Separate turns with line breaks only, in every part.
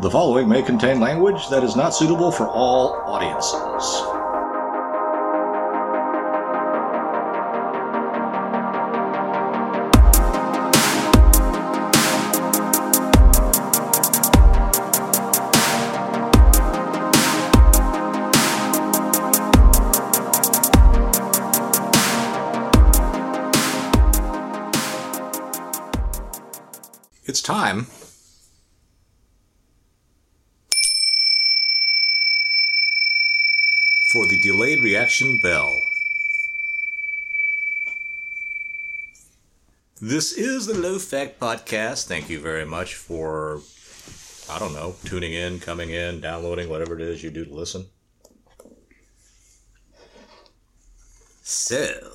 The following may contain language that is not suitable for all audiences. It's time for the reaction bell. This is the Low Fact Podcast. Thank you very much for, I don't know, tuning in, coming in, downloading, whatever it is you do to listen. So,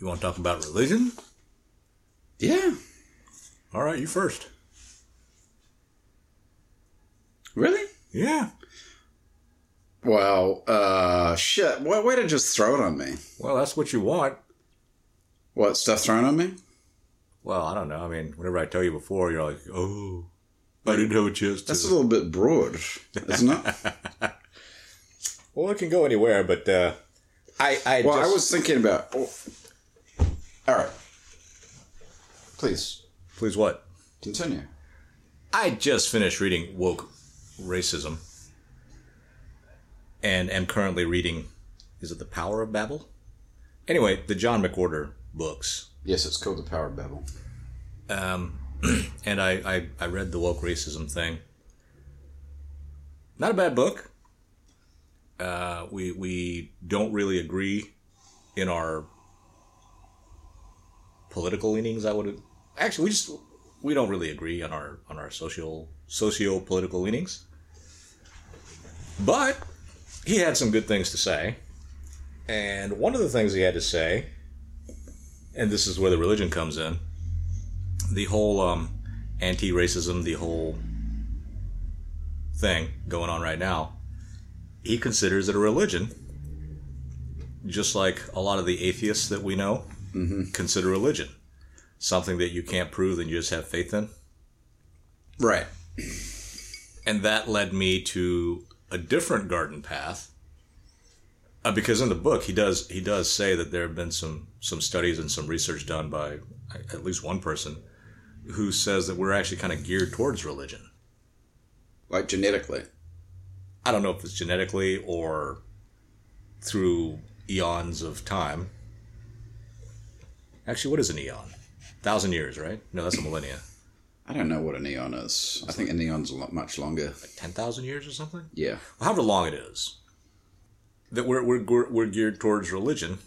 you want to talk about religion?
Yeah.
All right, you first.
Really?
Yeah.
Well, uh, shit. Way, way to just throw it on me.
Well, that's what you want.
What, stuff thrown on me?
Well, I don't know. I mean, whenever I tell you before, you're like, oh, I didn't have a chance to.
That's a little bit broad, isn't it?
Well, it can go anywhere, but uh, I, I
well,
just,
I was thinking about. Oh. All right. Please,
please what?
continue.
I just finished reading woke racism, and am currently reading. Is it the Power of Babel? Anyway, the John McWhorter books.
Yes, it's called The Power of Babel.
Um, and I, I, I read the woke racism thing. Not a bad book. Uh, we we don't really agree in our political leanings. I would actually we just we don't really agree on our on our social socio political leanings. But he had some good things to say, and one of the things he had to say, and this is where the religion comes in the whole um, anti-racism, the whole thing going on right now, he considers it a religion, just like a lot of the atheists that we know consider religion something that you can't prove and you just have faith in.
Right.
And that led me to a different garden path. Uh, because in the book he does he does say that there have been some some studies and some research done by at least one person who says that we're actually kind of geared towards religion.
Like genetically.
I don't know if it's genetically or through eons of time. Actually, what is an eon? Thousand years, right? No, that's a millennia.
I don't know what a neon is. I think a neon's a lot much longer.
Like ten thousand years or something.
Yeah.
well, However long it is, that we're we're we're- geared towards religion,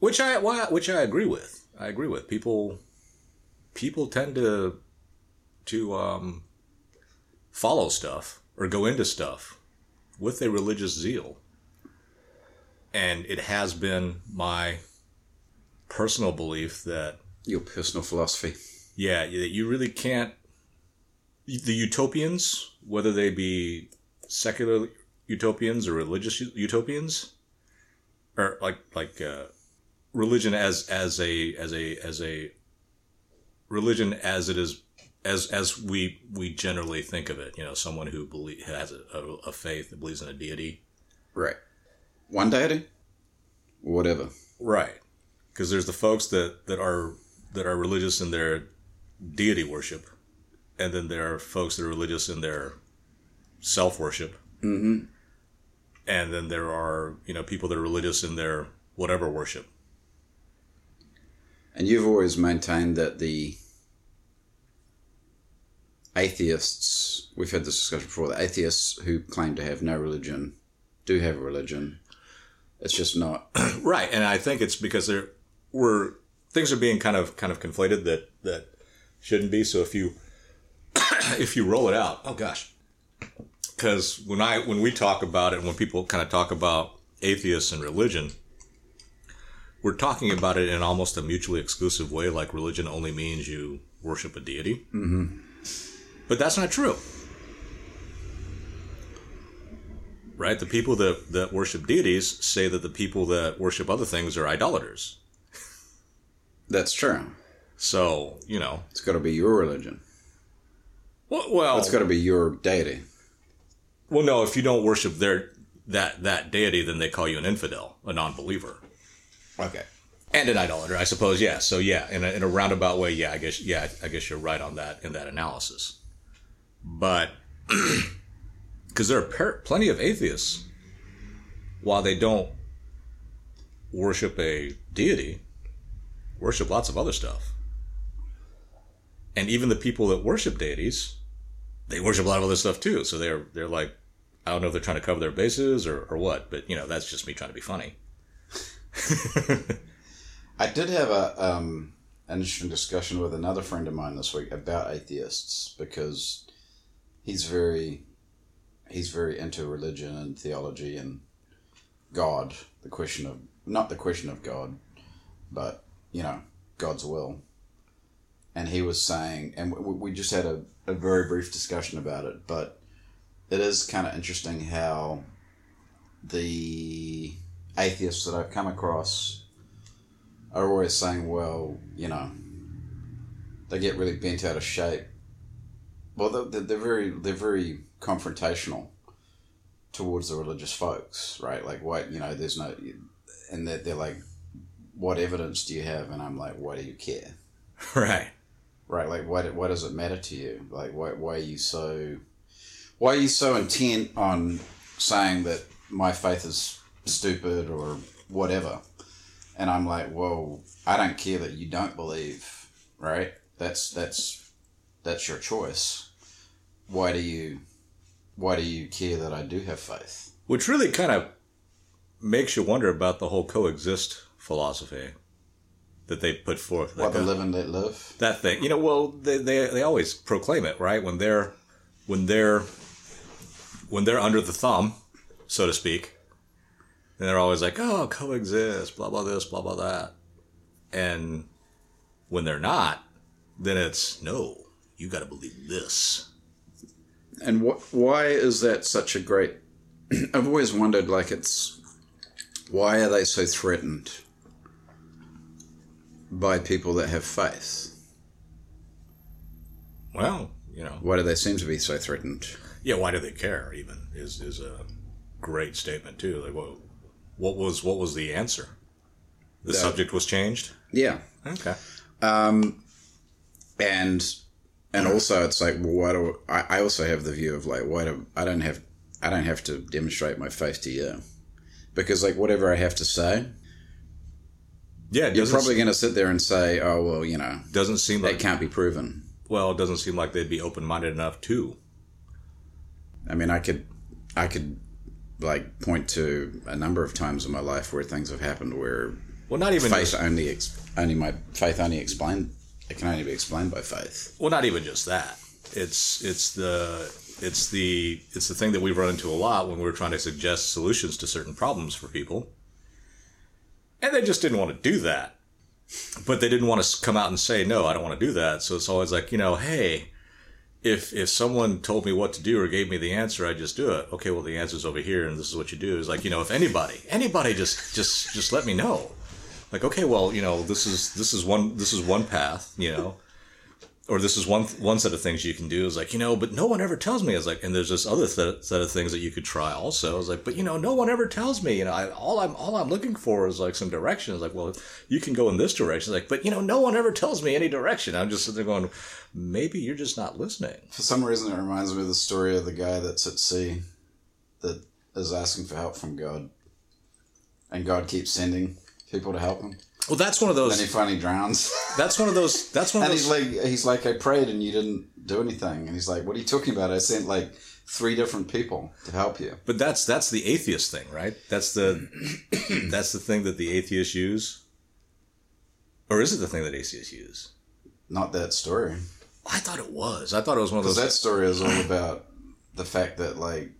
which I why- which I agree with. I agree with people. People tend to to um, follow stuff or go into stuff with a religious zeal, and it has been my personal belief that
Your personal philosophy.
Yeah, you really can't. The utopians, whether they be secular utopians or religious utopians, or like like uh, religion as as a as a as a religion as it is as as we we generally think of it. You know, someone who believe has a, a, faith that believes in a deity.
Right. One deity? Whatever.
Right. Because there's the folks that, that are that are religious in their deity worship, and then there are folks that are religious in their self worship. Mm-hmm. And then there are you know people that are religious in their whatever worship.
And you've always maintained that the atheists, we've had this discussion before, the atheists who claim to have no religion do have a religion. It's just not.
Right, and I think it's because there were things are being kind of kind of conflated that that shouldn't be. So if you if you roll it out, oh gosh, because when I when we talk about it, when people kind of talk about atheists and religion, we're talking about it in almost a mutually exclusive way, like religion only means you worship a deity. Mm-hmm. But that's not true. Right? The people that, that worship deities say that the people that worship other things are idolaters.
That's true.
So, you know,
It's got to be your religion.
Well, well,
It's got to be your deity.
well, no. If you don't worship their that that deity, then they call you an infidel, a non-believer,
Okay.
and an idolater, I suppose. Yeah. So yeah, in a, in a roundabout way, yeah. I guess yeah. I guess you're right on that in that analysis. But because there are plenty of atheists, while they don't worship a deity, worship lots of other stuff. And even the people that worship deities, they worship a lot of other stuff too. So they're they're like, I don't know if they're trying to cover their bases or, or what, but you know, that's just me trying to be funny.
I did have a um, an interesting discussion with another friend of mine this week about atheists because he's very he's very into religion and theology and God. The question of not the question of God, but you know God's will. And he was saying, and we, just had a, a very brief discussion about it, but it is kind of interesting how the atheists that I've come across are always saying, well, you know, they get really bent out of shape. Well, they're, they're very they're very confrontational towards the religious folks, right? Like, what you know, there's no, and they're, they're like, what evidence do you have? And I'm like, why do you care?
right.
Right? Like, what what does it matter to you? Like, why why are you so why are you so intent on saying that my faith is stupid or whatever? And I'm like, well, I don't care that you don't believe, right? That's that's that's your choice. Why do you why do you care that I do have faith?
Which really kind of makes you wonder about the whole coexist philosophy that they put forth.
What
Like
the
a-
live and let live?
that thing. You know, well, they, they they always proclaim it, right? When they're when they're when they're under the thumb, so to speak, and they're always like, "Oh, coexist," blah blah this, blah blah that, and when they're not, then it's no, you got to believe this.
And what? Why is that such a great? I've always wondered, like, it's why are they so threatened by people that have faith?
Well, you know,
Why do they seem to be so threatened?
yeah. Why do they care? Even is is a great statement too. Like, what what was what was the answer? The
That-
subject was changed.
Yeah,
Okay.
um, and and also it's like, well, why do I? I also have the view of like, why do I don't have I don't have to demonstrate my faith to you because like whatever I have to say,
Yeah,
you're probably going to sit there and say, oh well, you know,
doesn't seem
that
like
can't be proven.
well, it doesn't seem like they'd be open minded enough to.
I mean, I could, I could, like point to a number of times in my life where things have happened where
Well, not even
faith
just,
only, ex- only my faith only explained. It can only be explained by faith.
well, not even just that. It's it's the it's the it's the thing that we've run into a lot when we're trying to suggest solutions to certain problems for people, and they just didn't want to do that. But they didn't want to come out and say no, I don't want to do that. So it's always like you know, hey, if if someone told me what to do or gave me the answer, I just do it. Okay, well the answer's over here, and this is what you do. Is like you know, if anybody anybody just just just let me know. Like okay, well you know this is this is one this is one path, you know. Or this is one one set of things you can do is like you know, but no one ever tells me. It's like, and there's this other th- set of things that you could try also. I was like, but you know, no one ever tells me. You know, I, all I'm all I'm looking for is like some direction. It's like, well, you can go in this direction. It's like, but you know, no one ever tells me any direction. I'm just sitting there going, maybe you're just not listening.
For some reason, it reminds me of the story of the guy that's at sea that is asking for help from God, and God keeps sending people to help him.
Well, that's one of those.
Then he finally drowns.
That's one of those. That's one of
And
those.
he's like, he's like, I prayed and you didn't do anything. And he's like, what are you talking about? I sent like three different people to help you.
But that's that's the atheist thing, right? That's the that's the thing that the atheists use. Or is it the thing that atheists use?
Not that story.
I thought it was. I thought it was one of those.
that story is all about the fact that like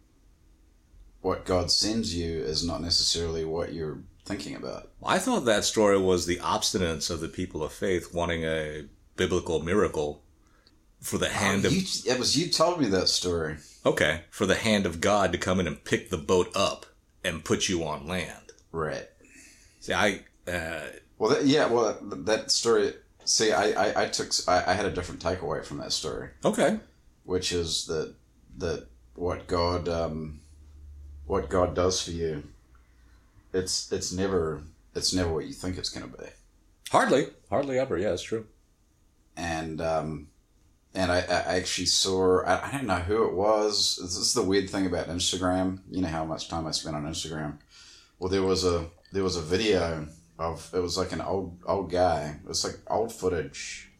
what God sends you is not necessarily what you're thinking about.
I thought that story was the obstinance of the people of faith wanting a biblical miracle for the hand
Oh,
of
you, it was you told me that story.
okay for the hand of God to come in and pick the boat up and put you on land.
Right.
See, I uh,
Well, that, yeah. Well, that story. See, I, I, I took I, I had a different takeaway from that story.
okay.
which is that that what God um, what God does for you, it's it's never it's never what you think it's going to be.
Hardly, hardly ever. Yeah, it's true.
And um, and I, I actually saw I, I don't know who it was. This is the weird thing about Instagram. You know how much time I spend on Instagram. Well, there was a there was a video of it was like an old old guy. It was like old footage,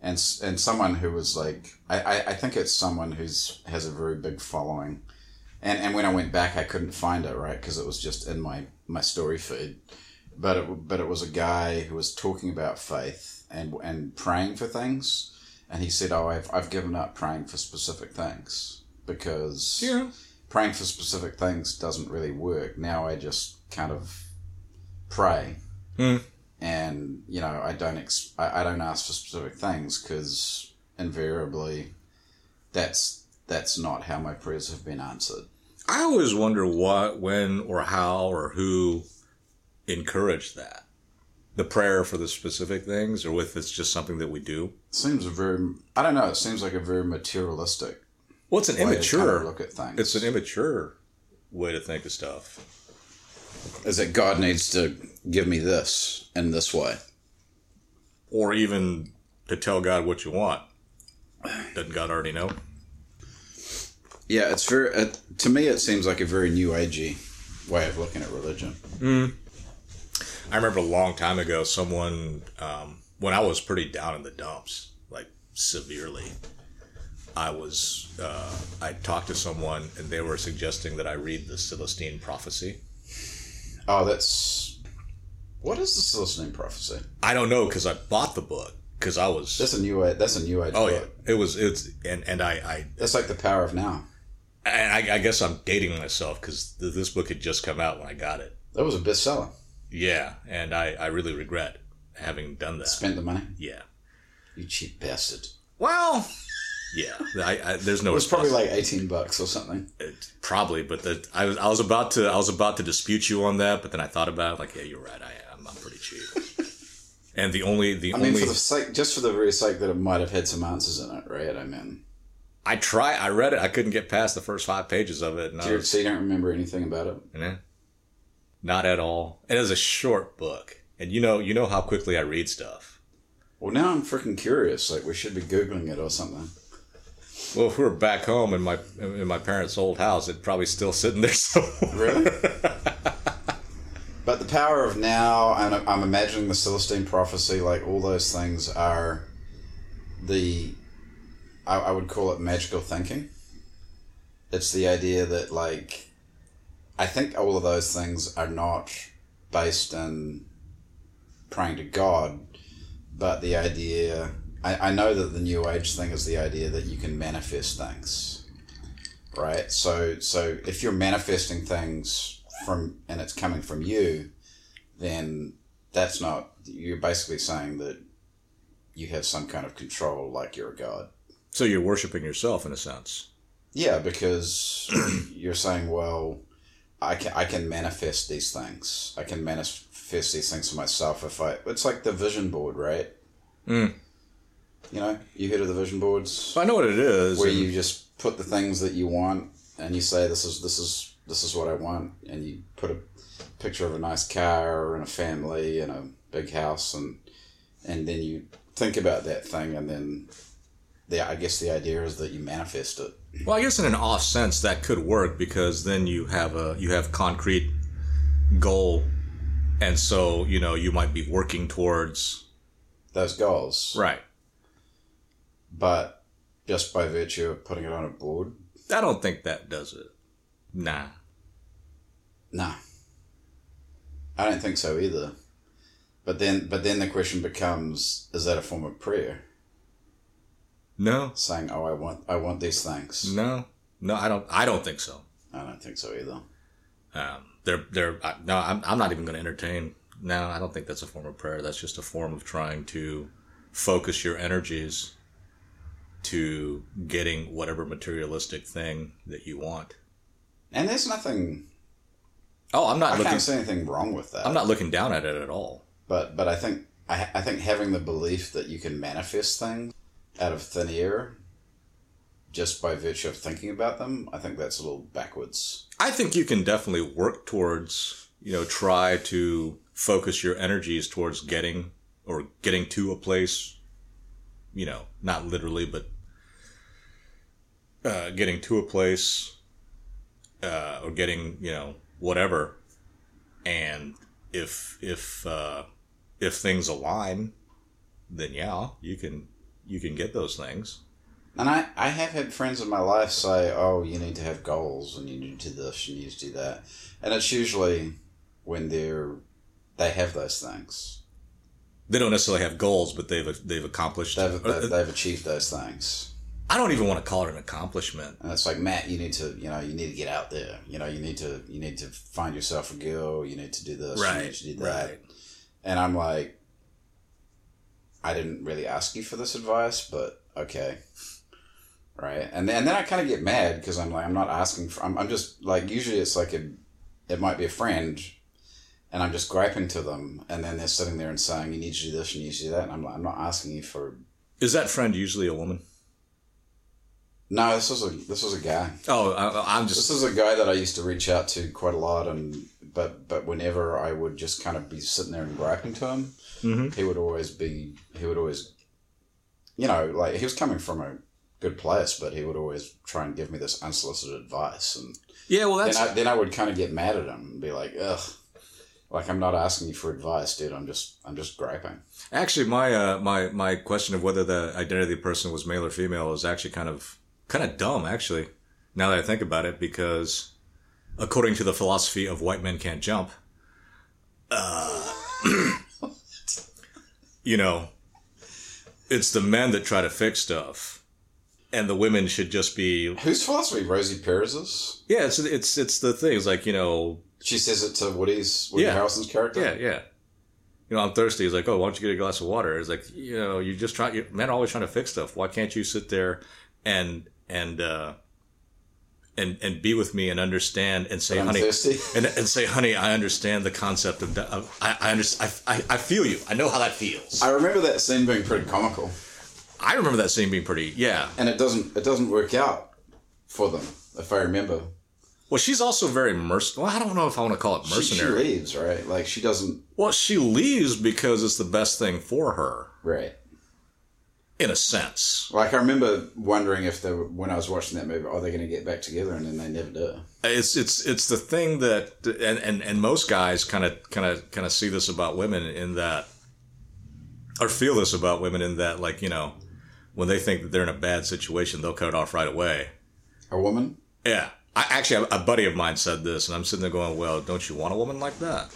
and and someone who was like I, I, I think it's someone who's has a very big following, and and when I went back I couldn't find it right because it was just in my my story feed, but it but it was a guy who was talking about faith and and praying for things, and he said, "Oh, I've I've given up praying for specific things because."
Yeah.
praying for specific things doesn't really work. Now I just kind of pray,
Hmm.
and you know I don't ex- I, I don't ask for specific things because invariably, that's that's not how my prayers have been answered.
I always wonder what, when, or how, or who encouraged that. The prayer for the specific things, or if it's just something that we do.
seems a very I don't know. It seems like a very materialistic
Well, it's an
way to kind
immature.
of look at things.
It's an immature way to think of stuff.
is that God needs to give me this in this way.
Or even to tell God what you want. Doesn't God already know?
Yeah, it's very. Uh, to me, it seems like a very new agey way of looking at religion.
I remember a long time ago, someone, um, when I was pretty down in the dumps, like severely, I was, uh, I talked to someone and they were suggesting that I read the Celestine Prophecy.
Oh, that's what is the Celestine prophecy?
I don't know because I bought the book because I was,
That's a new age. That's a new age.
oh yeah, it was, it's, and, and I, I,
That's like the power of now.
And I, I guess I'm dating myself because th- this book had just come out when I got it.
That was a bestseller.
Yeah. And I, I really regret having done that.
Spent the money.
Yeah.
You cheap bastard.
Well, yeah, I, I, there's no
It was probably like eighteen bucks or something.
It, probably, but the, I was I was about to I was about to dispute you on that, but then I thought about it. Like, yeah, you're right. I am. I'm pretty cheap. and the only the
I
only
mean, for the sake, just for the very sake that it might have had some answers in it, right? I mean,
I try. I read it. I couldn't get past the first five pages of it. And
you,
was,
so you don't remember anything about it?
you know, not at all. It is a short book, and you know you know how quickly I read stuff.
Well, now I'm freaking curious. Like, we should be googling it or something.
Well, if we were back home in my in my parents' old house, it'd probably still sitting there. So
Really? but the power of now, and I'm- I'm imagining the Celestine prophecy, like all those things are the, I, I would call it magical thinking. It's the idea that, like, I think all of those things are not based in praying to God, but the idea, I, I know that the New Age thing is the idea that you can manifest things right? So so if you're manifesting things from and it's coming from you, then that's not you're basically saying that you have some kind of control like you're a god.
So you're worshiping yourself in a sense.
Yeah, because you're saying, well, I can I can manifest these things. I can manifest these things for myself if I it's like the vision board, right?
Mm.
You know, you heard of the vision boards?
I know what it is.
where you just put the things that you want and you say this is this is this is what I want and you put a picture of a nice car and a family and a big house and and then you think about that thing and then the I guess the idea is that you manifest it.
Well, I guess in an off sense that could work because then you have a you have concrete goal, and so you know you might be working towards
Those goals.
right.
But just by virtue of putting it on a board,
I don't think that does it. Nah.
nah. I don't think so either. But then but then the question becomes is that a form of prayer?
No.
Saying, "Oh, I want I want these things."
No. No. I don't. I don't think so.
I don't think so either.
Um, they're they're I- no. I'm I'm not even going to entertain. No, I don't think that's a form of prayer. That's just a form of trying to focus your energies to getting whatever materialistic thing that you want.
And there's nothing.
Oh, I'm not
I
looking.
can't see anything wrong with that.
I'm not looking down at it at all.
But but I think I, I think having the belief that you can manifest things out of thin air, just by virtue of thinking about them, I think that's a little backwards.
I think you can definitely work towards, you know, try to focus your energies towards getting or getting to a place, you know, not literally, but uh, getting to a place uh, or getting, you know, whatever. And if if uh, if things align, then yeah, you can you can get those things.
And I, I have had friends in my life say, oh, you need to have goals and you need to do this and you need to do that. And it's usually when they're, they have those things.
They don't necessarily have goals, but they've they've accomplished.
They've, they've, they've achieved those things.
I don't even want to call it an accomplishment.
And it's like, Matt, you need to, you know, you need to get out there. You know, you need to, you need to find yourself a girl. You need to do this. Right. You need to do that.
right.
And I'm like, I didn't really ask you for this advice, but okay. Right. And then, and then I kind of get mad because I'm like, I'm not asking for, I'm, I'm just like, usually it's like a, it might be a friend and I'm just griping to them. And then they're sitting there and saying, you need to do this, you need to do that. And I'm like, I'm not asking you for,
Is that friend usually a woman?
no, this was a, this was a guy.
Oh, I, I'm just.
This is a guy that I used to reach out to quite a lot, and but but whenever I would just kind of be sitting there and griping to him,
Mhm.
he would always be he would always, you know, like he was coming from a good place, but he would always try and give me this unsolicited advice, and
Yeah, well,
then. I then I would kind of get mad at him and be like, ugh. Like I'm not asking you for advice, dude. I'm just I'm just griping.
Actually, my uh, my my question of whether the identity of the person was male or female is actually kind of kind of dumb. Actually, now that I think about it, because according to the philosophy of white men can't jump, uh, you know, it's the men that try to fix stuff, and the women should just be.
Whose philosophy? Rosie Perez's.
Yeah, it's it's it's the thing. It's like you know,
She says it to Woody's Woody
Yeah.
Harrelson's character.
Yeah, yeah. You know, I'm thirsty. He's like, oh, why don't you get a glass of water? It's like, you know, you just try. Men are always trying to fix stuff. Why can't you sit there and and uh, and and be with me and understand and say, honey, and, and say, honey, I understand the concept of. of I I, understand, I I I feel you. I know how that feels.
I remember that scene being pretty comical.
I remember that scene being pretty. Yeah.
and it doesn't it doesn't work out for them if I remember.
Well, she's also very merc. Well, I don't know if I want to call it
She, she
mercenary.
leaves, right? Like she doesn't.
well, she leaves because it's the best thing for her,
Right.
In a sense.
Like I remember wondering if they were, when I was watching that movie, are they going to get back together? And then they never do.
it's it's it's the thing that and and, and most guys kind of kind of kind of see this about women in that or feel this about women in that like you know when they think that they're in a bad situation they'll cut it off right away
A woman.
yeah I, actually a, a buddy of mine said this and i'm sitting there going well don't you want a woman like that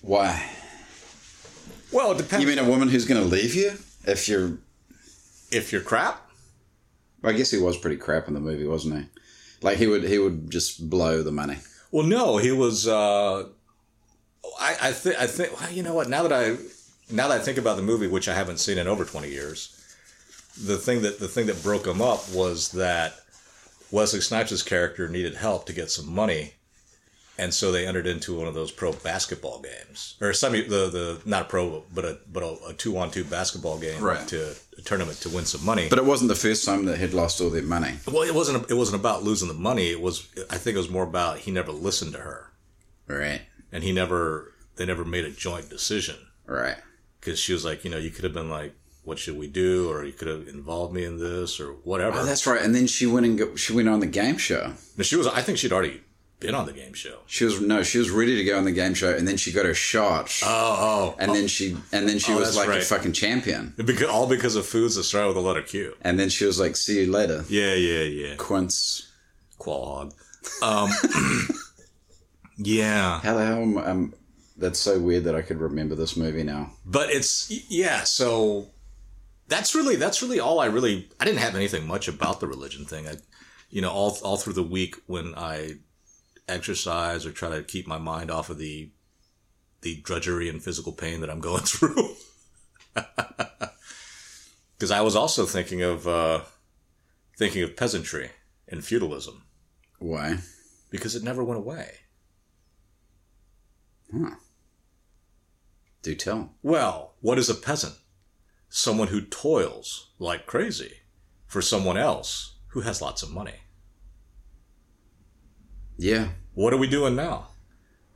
Why?
well it depends
You mean a woman who's going to leave you if you're?
if you're crap
I guess he was pretty crap in the movie, wasn't he? Like he would he would just blow the money.
well no he was uh i i think i think well, you know what now that i now that i think about the movie which i haven't seen in over 20 years the thing that the thing that broke him up was that Wesley Snipes' character needed help to get some money, and so they entered into one of those pro basketball games, or some the the not a pro but a but a, two on two basketball game
Right.
to a tournament to win some money.
But it wasn't the first time that he'd lost all their money.
well, it wasn't it wasn't about losing the money. It was I think it was more about he never listened to her,
Right.
and he never they never made a joint decision
Right.
because she was like you know you could have been like what should we do or you could have involved me in this or whatever.
Oh, that's right. And then she went and go, she went on the game show.
She was. I think she'd already been on the game show.
She was no, she was ready to go on the game show, and then she got her shot,
Oh, oh,
and then she and then she
Oh,
was like a fucking champion,
because, all because of foods that start with the letter Q.
and then she was like, "See you later,
Yeah, yeah, yeah.
Quince."
Hog. Um, yeah,
How the hell? Am, um, that's so weird that I could remember this movie now.
but it's yeah. So that's really that's really all I really. I didn't have anything much about the religion thing. I, you know, all all through the week when I exercise or try to keep my mind off of the the drudgery and physical pain that I'm going through. Because I was also thinking of uh, thinking of peasantry and feudalism
Why?
because it never went away.
Do tell.
Well, what is a peasant? Someone who toils like crazy. for someone else who has lots of money.
Yeah.
What are we doing now?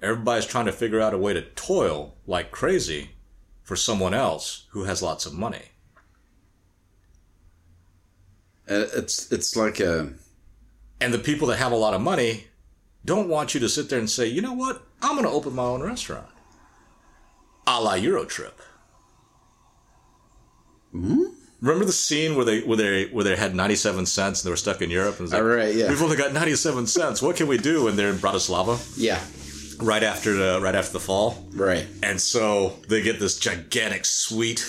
Everybody's trying to figure out a way to toil like crazy for someone else who has lots of money.
Uh, It's it's like a
And the people that have a lot of money don't want you to sit there and say, you know what? I'm going to open my own restaurant. A la Eurotrip. Remember the scene where they where they where they had 97 cents and they were stuck in Europe and it was like,
Oh, right, yeah.
we've only got 97 cents. What can we do? And they're in Bratislava
yeah.
right after the right after the fall.
Right.
And so they get this gigantic suite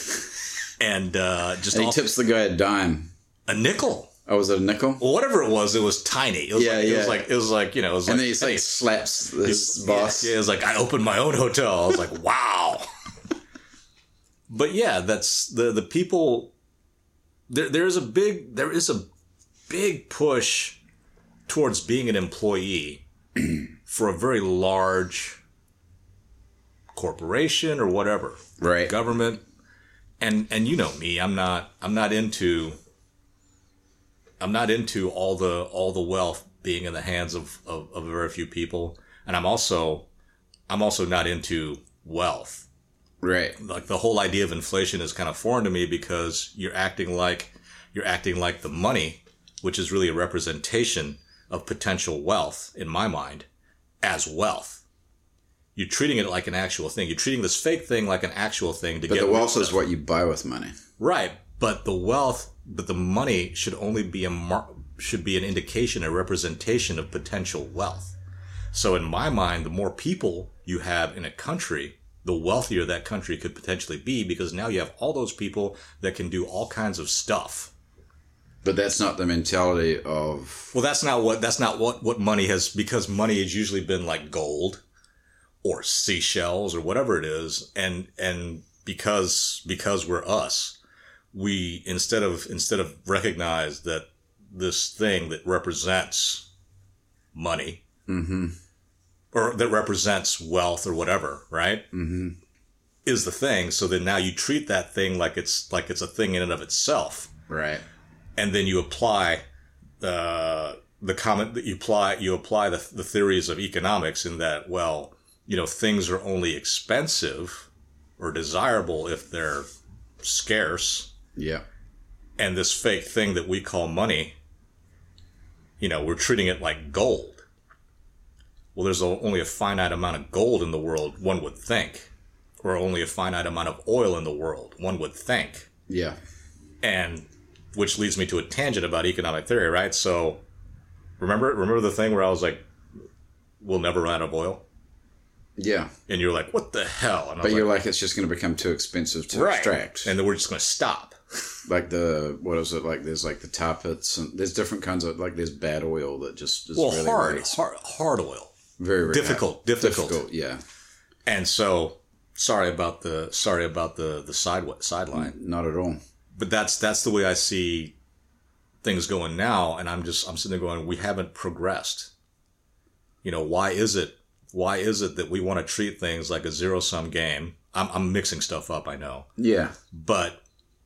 and uh, just
And he
all,
tips the guy a dime.
a nickel.
Oh, was it a nickel?
Whatever it was, it was tiny. It was
Yeah,
like, It was
yeah.
like it was like you know. It was
And
like,
then he
hey,
like slaps his boss.
Yeah, it was like I opened my own hotel. I was like, wow. but yeah, that's the the people. There, there is a big there is a big push towards being an employee for a very large corporation or whatever
Right.
government. And and you know me i'm not i'm not into i'm not into all the all the wealth being in the hands of, of of very few people. And i'm also i'm also not into wealth
Right.
like the whole idea of inflation is kind of foreign to me because you're acting like you're acting like the money which is really a representation of potential wealth in my mind as wealth you're treating it like an actual thing you're treating this fake thing like an actual thing to
But
get
the wealth is what you buy with money.
Right, but the wealth, but the money should only be a mar- should be an indication, a representation of potential wealth. So in my mind, the more people you have in a country, the wealthier that country could potentially be because now you have all those people that can do all kinds of stuff.
But that's not the mentality of
Well, that's not what that's not what what money has because money has usually been like gold or seashells or whatever it is, and and because because we're us, we instead of instead of recognize that this thing that represents money mm-hmm. Or that represents wealth or whatever, right? Mm-hmm. Is the thing. So then now you treat that thing like it's like it's a thing in and of itself
right.
and then you apply uh, the comment that you apply you apply the, the theories of economics in that well you know things are only expensive or desirable if they're scarce
Yeah.
and this fake thing that we call money you know we're treating it like gold well there's a, only a finite amount of gold in the world one would think or only a finite amount of oil in the world one would think
Yeah.
and which leads me to a tangent about economic theory, right? So remember remember the thing where I was like, "We'll never run out of oil,"
Yeah.
and you're like, "What the hell?" And
But you're
like,
like, it's just going to become too expensive to
"Right,"
extract.
and then we're just going to stop.
like the what is it like? There's like the tar pits and there's different kinds of like there's bad oil that just is
Well,
really
hard, hard, hard oil,
very, very
difficult,
hard.
difficult.
Yeah.
and so sorry about the sorry about the the side sideline.
Not at all.
but that's that's the way I see things going now, and I'm just I'm sitting there going, we haven't progressed. You know, why is it? Why is it that we want to treat things like a zero sum game? I'm I'm mixing stuff up, I know,
Yeah.
but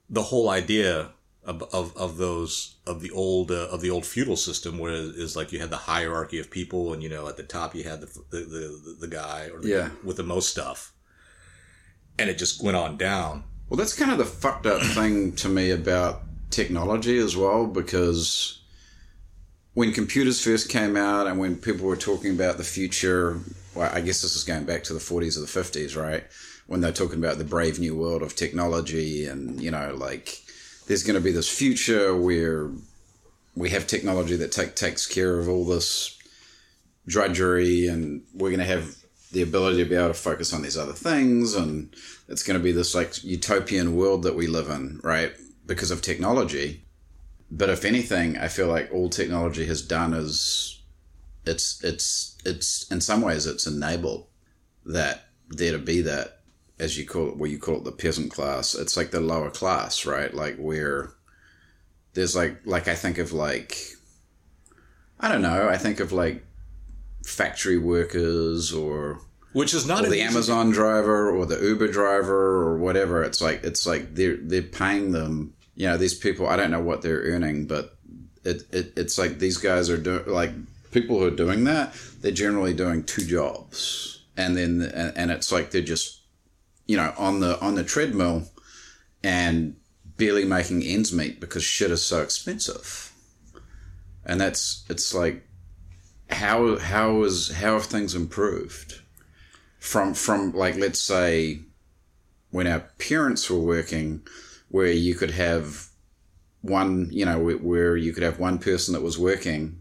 the whole idea of of, of those of the old uh, of the old feudal system, where it is like you had the hierarchy of people, and you know at the top you had the the the, the guy or the,
Yeah.
with the most stuff, and it just went on down.
Well, that's kind of the fucked up thing to me about technology as well, because when computers first came out and when people were talking about the future, well, I guess this is going back to the 40s or the 50s, right? When they're talking about the brave new world of technology and, you know, like there's going to be this future where we have technology that take, takes care of all this drudgery and we're going to have the ability to be able to focus on these other things and it's going to be this like utopian world that we live in right because of technology. But if anything i feel like all technology has done is it's it's it's in some ways it's enabled that there to be that as you call it what you call it the peasant class it's like the lower class right like where there's like like i think of like i don't know i think of like factory workers or
Which is not
the
easy-
Amazon driver or the Uber driver or whatever. It's like it's like they're they're paying them you know, these people, I don't know what they're earning, but it, it it's like these guys are doing, like, people who are doing that, they're generally doing two jobs. And then, and, and it's like they're just, you know, on the, on the treadmill and barely making ends meet because shit is so expensive. And that's, it's like, how, how is, how have things improved? From, from like, let's say, when our parents were working, where you could have one, you know, where you could have one person that was working,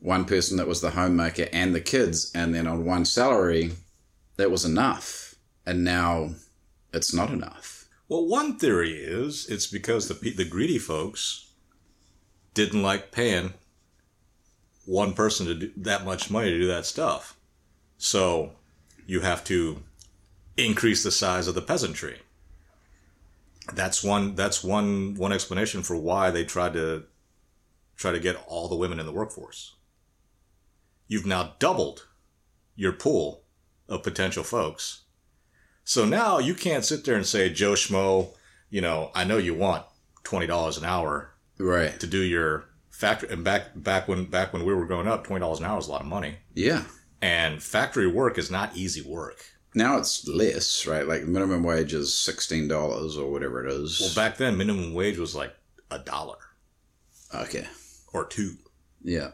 one person that was the homemaker and the kids, and then on one salary, that was enough. And now it's not enough.
Well, one theory is it's because the the greedy folks didn't like paying one person to do that much money to do that stuff. So you have to increase the size of the peasantry. That's one. That's one. One explanation for why they tried to try to get all the women in the workforce. You've now doubled your pool of potential folks. So now you can't sit there and say, Joe Schmo, you know, I know you want twenty dollars an hour,
right,
to do your factory. And back back when back when we were growing up, twenty dollars an hour was a lot of money.
Yeah,
and factory work is not easy work
now it's less, right? Like minimum wage is sixteen dollars or whatever it is.
Well, back then minimum wage was like a dollar.
Okay.
Or two.
Yeah.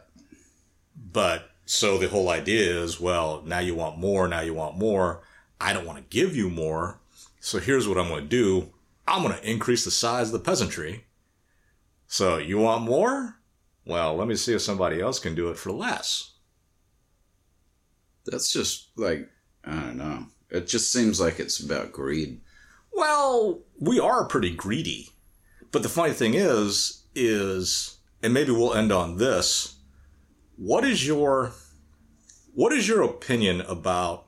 But so the whole idea is, well, now you want more, now you want more. I don't want to give you more. So here's what I'm going to do. I'm going to increase the size of the peasantry. So you want more? Well, let me see if somebody else can do it for less.
That's just like I don't know. It just seems like it's about greed.
Well, we are pretty greedy. But the funny thing is, is, and maybe we'll end on this. What is your, what is your opinion about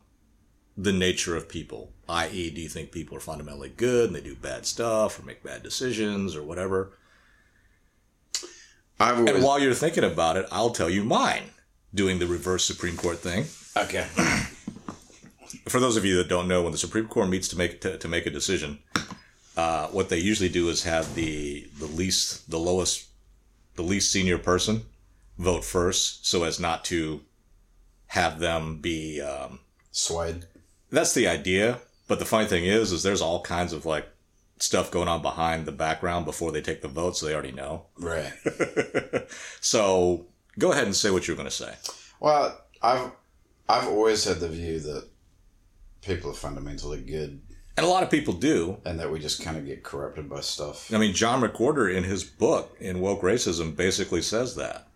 the nature of people? I.e., do you think people are fundamentally good and they do bad stuff or make bad decisions or whatever? Always... And while you're thinking about it, I'll tell you mine, doing the reverse Supreme Court thing.
Okay.
for those of you that don't know, when the Supreme Court meets to make to, to make a decision, uh, what they usually do is have the the least, the lowest, the least senior person vote first, so as not to have them be um,
swayed.
That's the idea. But the funny thing is, is there's all kinds of like stuff going on behind the background before they take the vote, so they already know.
Right.
so go ahead and say what you're going to say.
Well, I've I've always had the view that people are fundamentally good.
And a lot of people do.
And that we just kind of get corrupted by stuff.
I mean, John McWhorter in his book, in Woke Racism, basically says that.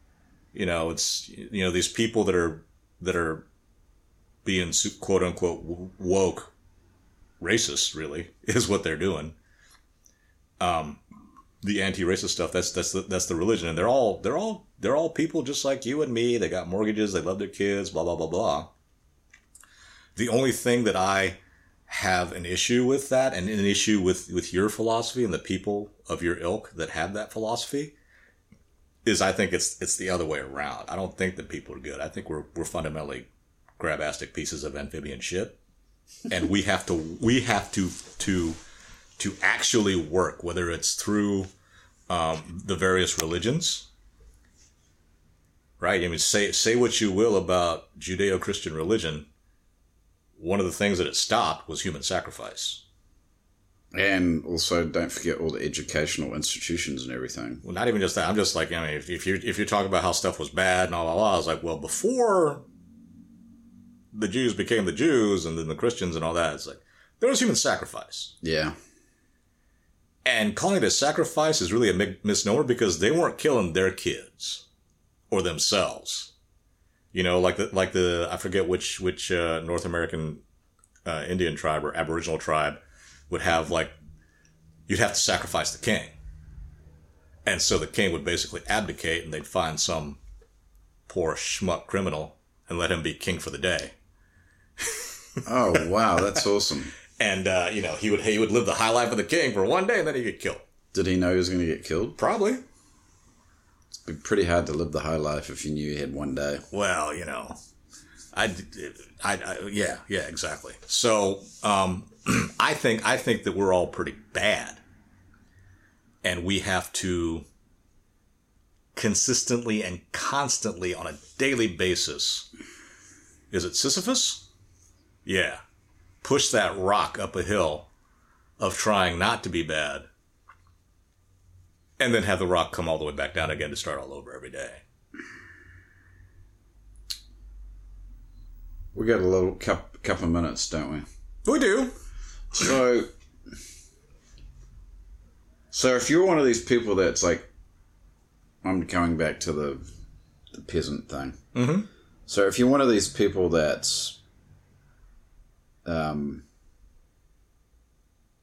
You know, it's, you know, these people that are, that are being quote unquote woke racist, really, is what they're doing. Um, the anti-racist stuff, that's, that's the, that's the religion. And they're all, they're all, they're all people just like you and me. They got mortgages. They love their kids, blah, blah, blah, blah. The only thing that I have an issue with that and an issue with, with your philosophy and the people of your ilk that have that philosophy is I think it's it's the other way around. I don't think that people are good. I think we're we're fundamentally grabastic pieces of amphibian shit. And we have to we have to to to actually work, whether it's through um, the various religions. Right? I mean say say what you will about Judeo Christian religion one of the things that it stopped was human sacrifice.
And also, don't forget all the educational institutions and everything.
Well, not even just that. I'm just like, I mean, if, if you're if you're talking about how stuff was bad and all, all, all, I was like, well, before the Jews became the Jews and then the Christians and all that, it's like there was human sacrifice.
Yeah.
And calling it a sacrifice is really a misnomer because they weren't killing their kids or themselves you know, like the like the I forget which which uh, North American uh, Indian tribe or Aboriginal tribe would have like you'd have to sacrifice the king, and so the king would basically abdicate, and they'd find some poor schmuck criminal and let him be king for the day.
oh wow, that's awesome!
and uh, you know he would he would live the high life of the king for one day, and then he'd get killed.
Did he know he was going to get killed?
Probably It'd
be pretty hard to live the high life if you knew you had one day.
Well, you know, I, I, I yeah, yeah, exactly. So, um, I think I think that we're all pretty bad. and we have to consistently and constantly on a daily basis. Is it Sisyphus? Yeah. Push that rock up a hill of trying not to be bad. And then have the rock come all the way back down again to start all over every day.
We got a little cup, couple of minutes, don't we?
We do.
So, so if you're one of these people that's like, I'm going back to the the peasant thing.
Mm-hmm.
So if you're one of these people that's um,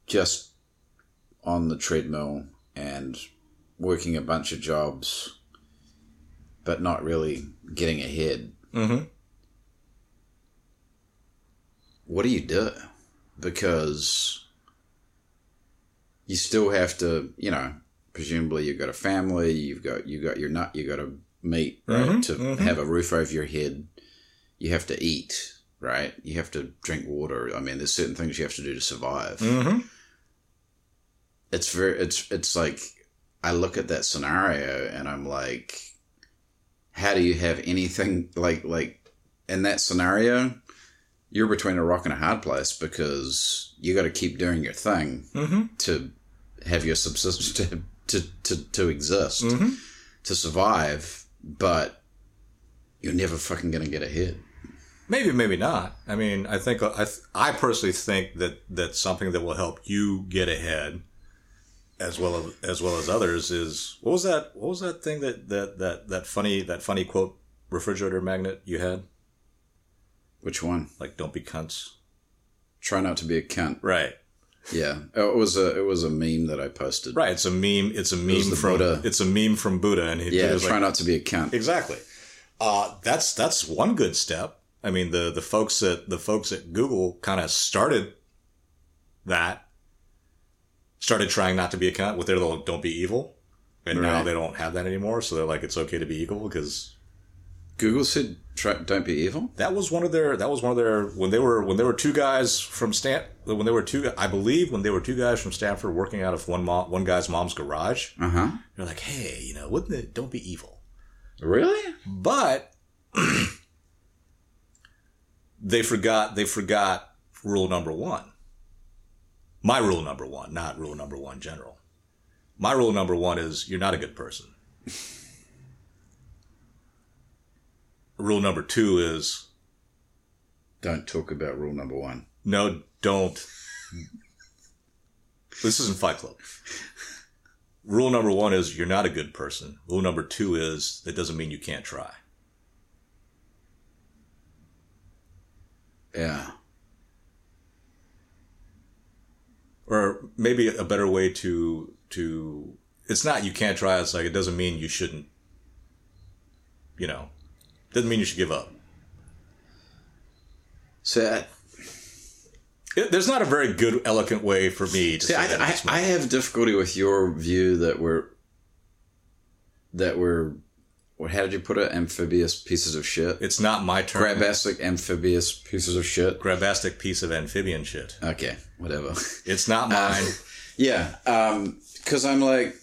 just on the treadmill and working a bunch of jobs, but not really getting ahead,
Mm-hmm.
what do you do? Because you still have to, you know, presumably you've got a family, you've got you got your nut, You've got to meet, right?
Mhm,
to
mhm.
have a roof over your head, you have to eat, right? You have to drink water. I mean, there's certain things you have to do to survive.
Mm-hmm.
It's very, it's it's like I look at that scenario and I'm like, how do you have anything like like in that scenario? You're between a rock and a hard place because you got to keep doing your thing
Mm-hmm.
to have your subsistence to to to, to exist
Mhm.
to survive, but you're never fucking gonna get ahead.
Maybe, maybe not. I mean, I think I, th- I personally think that that's something that will help you get ahead, as well as as well as others. Is what was that? What was that thing that that that that funny that funny quote refrigerator magnet you had?
Which one?
Like, don't be cunts.
Try not to be a cunt.
Right,
Yeah, Oh, it was a it was a meme that I posted.
right. It's a meme. It's a meme
the
from.
Buddha.
It's a meme from Buddha, and he
Yeah,
was
try
like,
not to be a cunt.
Exactly. Uh, that's that's one good step. I mean, the the folks at the folks at Google kind of started that, started trying not to be a cunt with their little "don't be evil," and now they don't have that anymore. So they're like, it's okay to be evil because
Google said, try, "Don't be evil."
that was one of their that was one of their when they were when they were two guys from Stan when they were two I believe when they were two guys from Stanford working out of one mom, one guy's mom's garage.
Uh huh.
They're like, hey, you know, wouldn't it? Don't be evil.
Really?
but they forgot they forgot rule number one. My rule number one not rule number one general. My rule number one is you're not a good person. Rule number two is
Don't talk about rule number one.
no don't. This isn't fight club. Rule number one is you're not a good person. Rule number two is that doesn't mean you can't try
Yeah.
or maybe a better way to to it's not you can't try it's like it doesn't mean you shouldn't you know doesn't mean you should give up
So I,
it, there's not a very good eloquent way for me to
see,
say
I,
that.
I, I have difficulty with your view that we're that we're what? How did you put it? Amphibious pieces of shit.
it's not my term
Grabastic amphibious pieces of shit.
grabastic piece of amphibian shit
Okay, whatever.
it's not uh, mine
Yeah, um, because I'm like,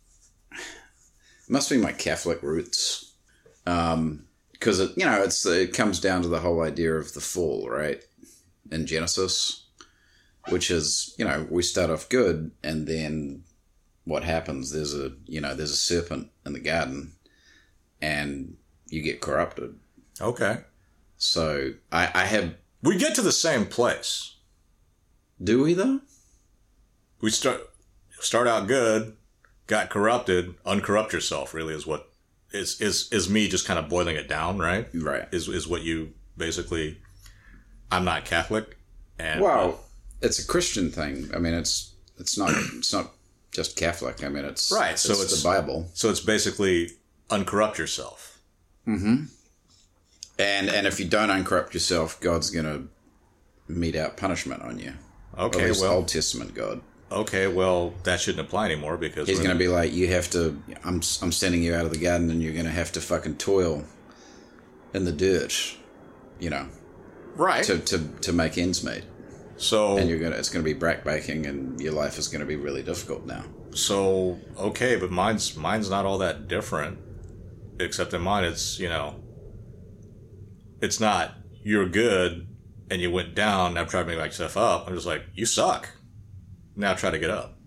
must be my Catholic roots. Um, because it, you know, it's it comes down to the whole idea of the fall, right? In Genesis, which is you know we start off good, and then what happens? There's a you know there's a serpent in the garden, and you get corrupted.
okay
So I, I have.
we get to the same place
Do we though?
we start start out good got corrupted uncorrupt yourself really is what is is is me just kind of boiling it down right
Right.
is is what you basically I'm not Catholic and
Well, uh, it's a Christian thing. I mean, it's it's not it's not just Catholic. I mean, it's
Right, so it's-
the Bible,
so it's basically uncorrupt yourself. Mm-hmm.
and and if you don't uncorrupt yourself, God's gonna mete out punishment on you.
Okay, well
Old Testament God.
okay, well that shouldn't apply anymore because
He's gonna be like, you have to. I'm I'm sending you out of the garden, and you're gonna have to fucking toil in the dirt, you know,
right.
to to to make ends meet.
so
And you're gonna it's gonna be backbreaking, and your life is gonna be really difficult now.
so okay, but mine's mine's not all that different. Except in mine, it's you know, it's not you're good and you went down. Now try to make myself up. I'm just like you suck. Now try to get up.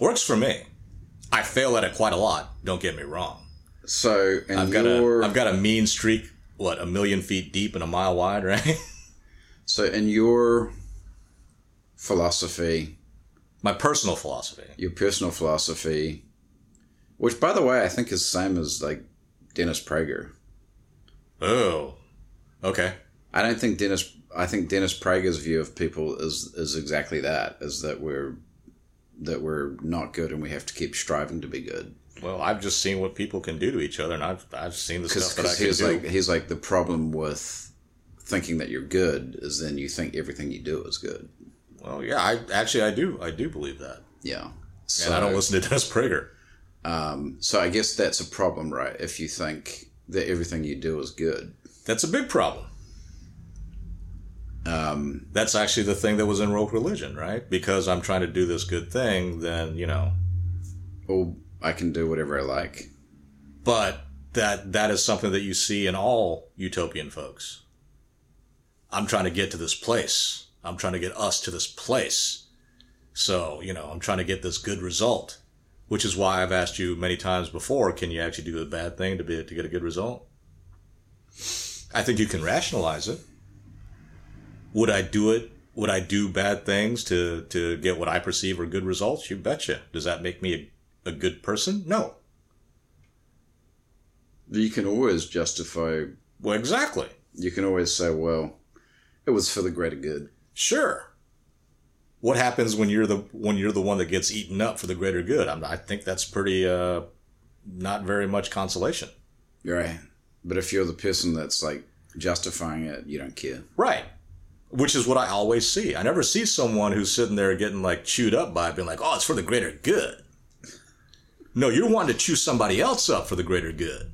Works for me. I fail at it quite a lot. Don't get me wrong.
So, and
I've got
your
a I've got a mean streak. What a million feet deep and a mile wide, right?
so in your philosophy,
My personal philosophy.
your personal philosophy, which by the way I think is the same as like Dennis Prager.
Oh, okay.
I don't think Dennis. I think Dennis Prager's view of people is is exactly that: is that we're that we're not good and we have to keep striving to be good.
Well, I've just seen what people can do to each other, and I've I've seen the stuff that I
he's
do.
like he's like the problem with thinking that you're good is then you think everything you do is good.
well, yeah, I actually I do I do believe that,
Yeah.
and I don't listen to Dennis Prager.
Um, so I guess that's a problem, right? If you think that everything you do is good.
That's a big problem.
Um,
That's actually the thing that was in woke religion, right? Because I'm trying to do this good thing, then you know.
or I can do whatever I like.
But that that is something that you see in all utopian folks. I'm trying to get to this place. I'm trying to get us to this place. So, you know, I'm trying to get this good result, which is why I've asked you many times before, can you actually do a bad thing to be to get a good result? I think you can rationalize it. Would I do it? Would I do bad things to to get what I perceive are good results? You betcha. Does that make me a, a good person? No.
You can always justify.
Well, exactly.
You can always say, "Well, it was for the greater good."
Sure. What happens when you're the when you're the one that gets eaten up for the greater good? I'm, I think that's pretty uh, not very much consolation.
Right. But if you're the person that's like justifying it, you don't care.
Right. Which is what I always see. I never see someone who's sitting there getting like chewed up by it, being like, "Oh, it's for the greater good." No, you're wanting to chew somebody else up for the greater good.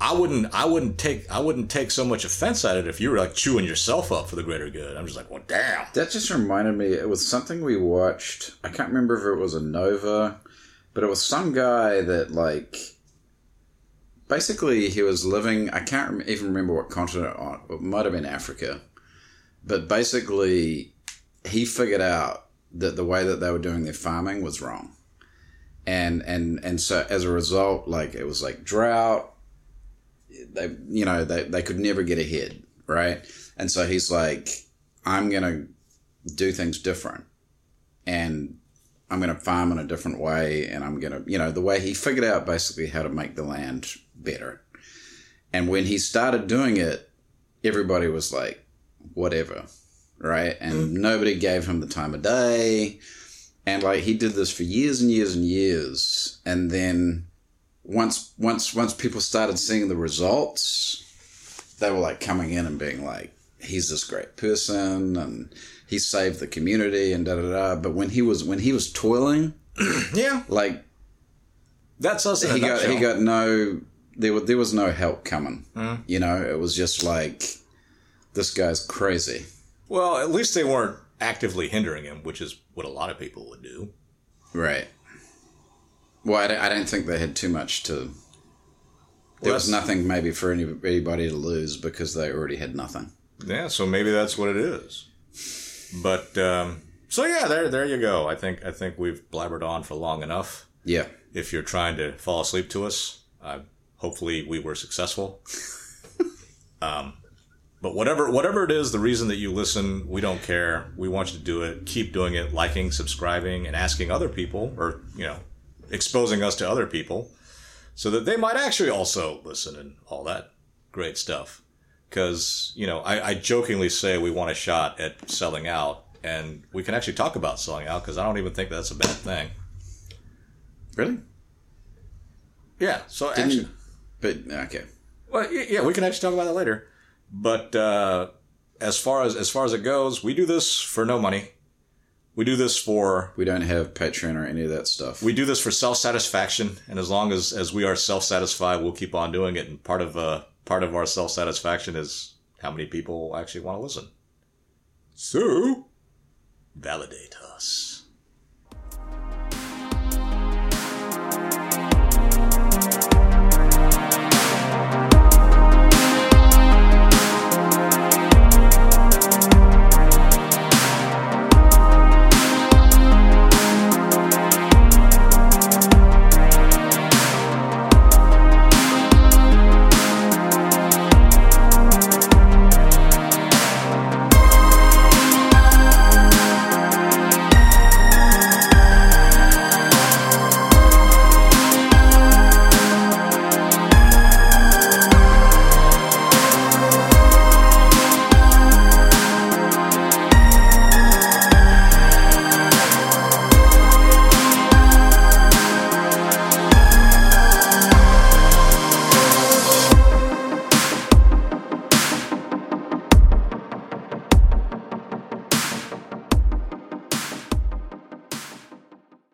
I wouldn't. I wouldn't take. I wouldn't take so much offense at it if you were like chewing yourself up for the greater good. I'm just like, well, damn.
That just reminded me. It was something we watched. I can't remember if it was a Nova, but it was some guy that like. Basically, he was living. I can't even remember what continent on. It might have been Africa, but basically, he figured out that the way that they were doing their farming was wrong, and and and so as a result, like it was like drought. They, you know, they they could never get ahead, right? And so he's like, I'm gonna do things different and I'm going to farm in a different way and I'm going to, you know, the way he figured out basically how to make the land better. And when he started doing it, everybody was like, whatever, right? And mm-hmm. nobody gave him the time of day. And like he did this for years and years and years. And then once, once, once people started seeing the results, they were like coming in and being like, he's this great person and he saved the community and da da da. But when he was when he was toiling,
Yeah,
like
that's us.
He got
nutshell.
he got no there was there was no help coming. Mm. You know, it was just like this guy's crazy.
Well, at least they weren't actively hindering him, which is what a lot of people would do.
Right. Well, I don't, I don't think they had too much to. There
Well,
was nothing maybe for any, anybody to lose because they already had nothing.
Yeah, so maybe that's what it is. But um, so yeah, there there you go. I think I think we've blabbered on for long enough.
Yeah.
If you're trying to fall asleep to us, uh, hopefully we were successful. um, but whatever whatever it is, the reason that you listen, we don't care. We want you to do it. Keep doing it, liking, subscribing, and asking other people, or you know, exposing us to other people, so that they might actually also listen and all that great stuff. Because you know, I, I jokingly say we want a shot at selling out, and we can actually talk about selling out because I don't even think that's a bad thing.
Really?
Yeah. So
Didn't-
actually.
But okay.
Well, yeah, we can actually talk about that later. But uh, as far as as far as it goes, we do this for no money. We do this for
We don't have Patreon or any of that stuff.
we do this for self satisfaction, and as long as as we are self satisfied, we'll keep on doing it. And part of uh part of our self satisfaction is how many people actually want to listen. So validate us.